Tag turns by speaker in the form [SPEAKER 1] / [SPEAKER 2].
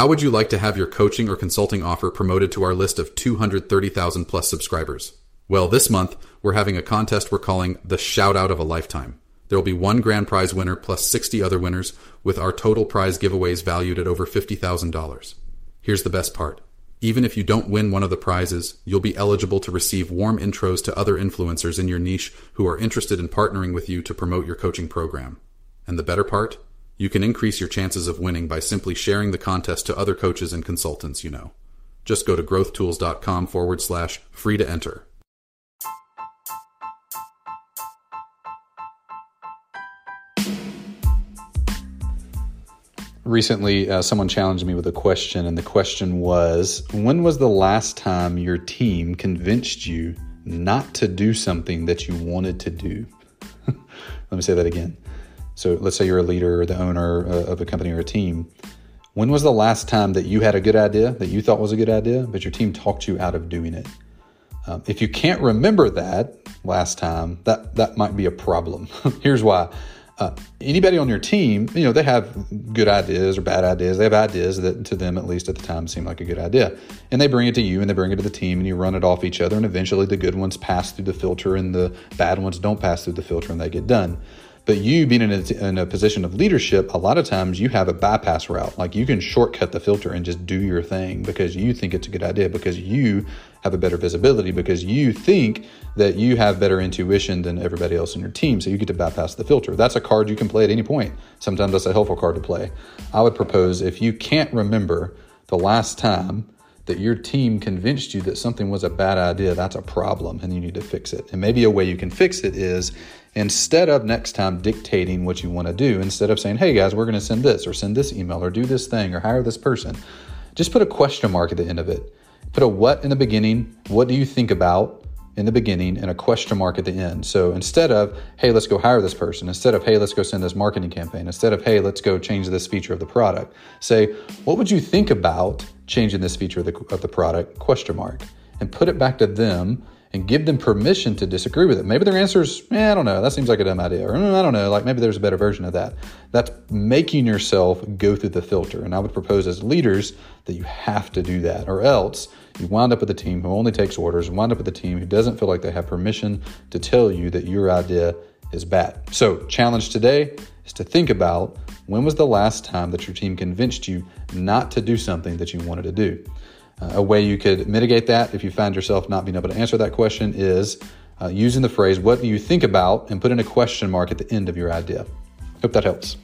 [SPEAKER 1] How would you like to have your coaching or consulting offer promoted to our list of 230,000 plus subscribers? Well, this month, we're having a contest we're calling the Shout Out of a Lifetime. There will be one grand prize winner plus 60 other winners, with our total prize giveaways valued at over $50,000. Here's the best part. Even if you don't win one of the prizes, you'll be eligible to receive warm intros to other influencers in your niche who are interested in partnering with you to promote your coaching program. And the better part? You can increase your chances of winning by simply sharing the contest to other coaches and consultants you know. Just go to growthtools.com forward slash free to enter.
[SPEAKER 2] Recently, uh, someone challenged me with a question, and the question was When was the last time your team convinced you not to do something that you wanted to do? Let me say that again. So, let's say you're a leader or the owner uh, of a company or a team. When was the last time that you had a good idea that you thought was a good idea, but your team talked you out of doing it? Um, if you can't remember that last time, that, that might be a problem. Here's why uh, anybody on your team, you know, they have good ideas or bad ideas. They have ideas that to them, at least at the time, seem like a good idea. And they bring it to you and they bring it to the team and you run it off each other. And eventually the good ones pass through the filter and the bad ones don't pass through the filter and they get done. But you being in a, in a position of leadership, a lot of times you have a bypass route. Like you can shortcut the filter and just do your thing because you think it's a good idea, because you have a better visibility, because you think that you have better intuition than everybody else in your team. So you get to bypass the filter. That's a card you can play at any point. Sometimes that's a helpful card to play. I would propose if you can't remember the last time that your team convinced you that something was a bad idea, that's a problem and you need to fix it. And maybe a way you can fix it is instead of next time dictating what you want to do, instead of saying, hey guys, we're going to send this or send this email or do this thing or hire this person, just put a question mark at the end of it. Put a what in the beginning. What do you think about? in the beginning and a question mark at the end. So instead of, hey, let's go hire this person, instead of, hey, let's go send this marketing campaign, instead of, hey, let's go change this feature of the product, say, what would you think about changing this feature of the, of the product? Question mark. And put it back to them and give them permission to disagree with it. Maybe their answer is, eh, I don't know, that seems like a dumb idea. Or mm, I don't know, like maybe there's a better version of that. That's making yourself go through the filter. And I would propose as leaders that you have to do that, or else you wind up with a team who only takes orders, wind up with a team who doesn't feel like they have permission to tell you that your idea is bad. So, challenge today is to think about when was the last time that your team convinced you not to do something that you wanted to do. Uh, a way you could mitigate that if you find yourself not being able to answer that question is uh, using the phrase, What do you think about? and put in a question mark at the end of your idea. Hope that helps.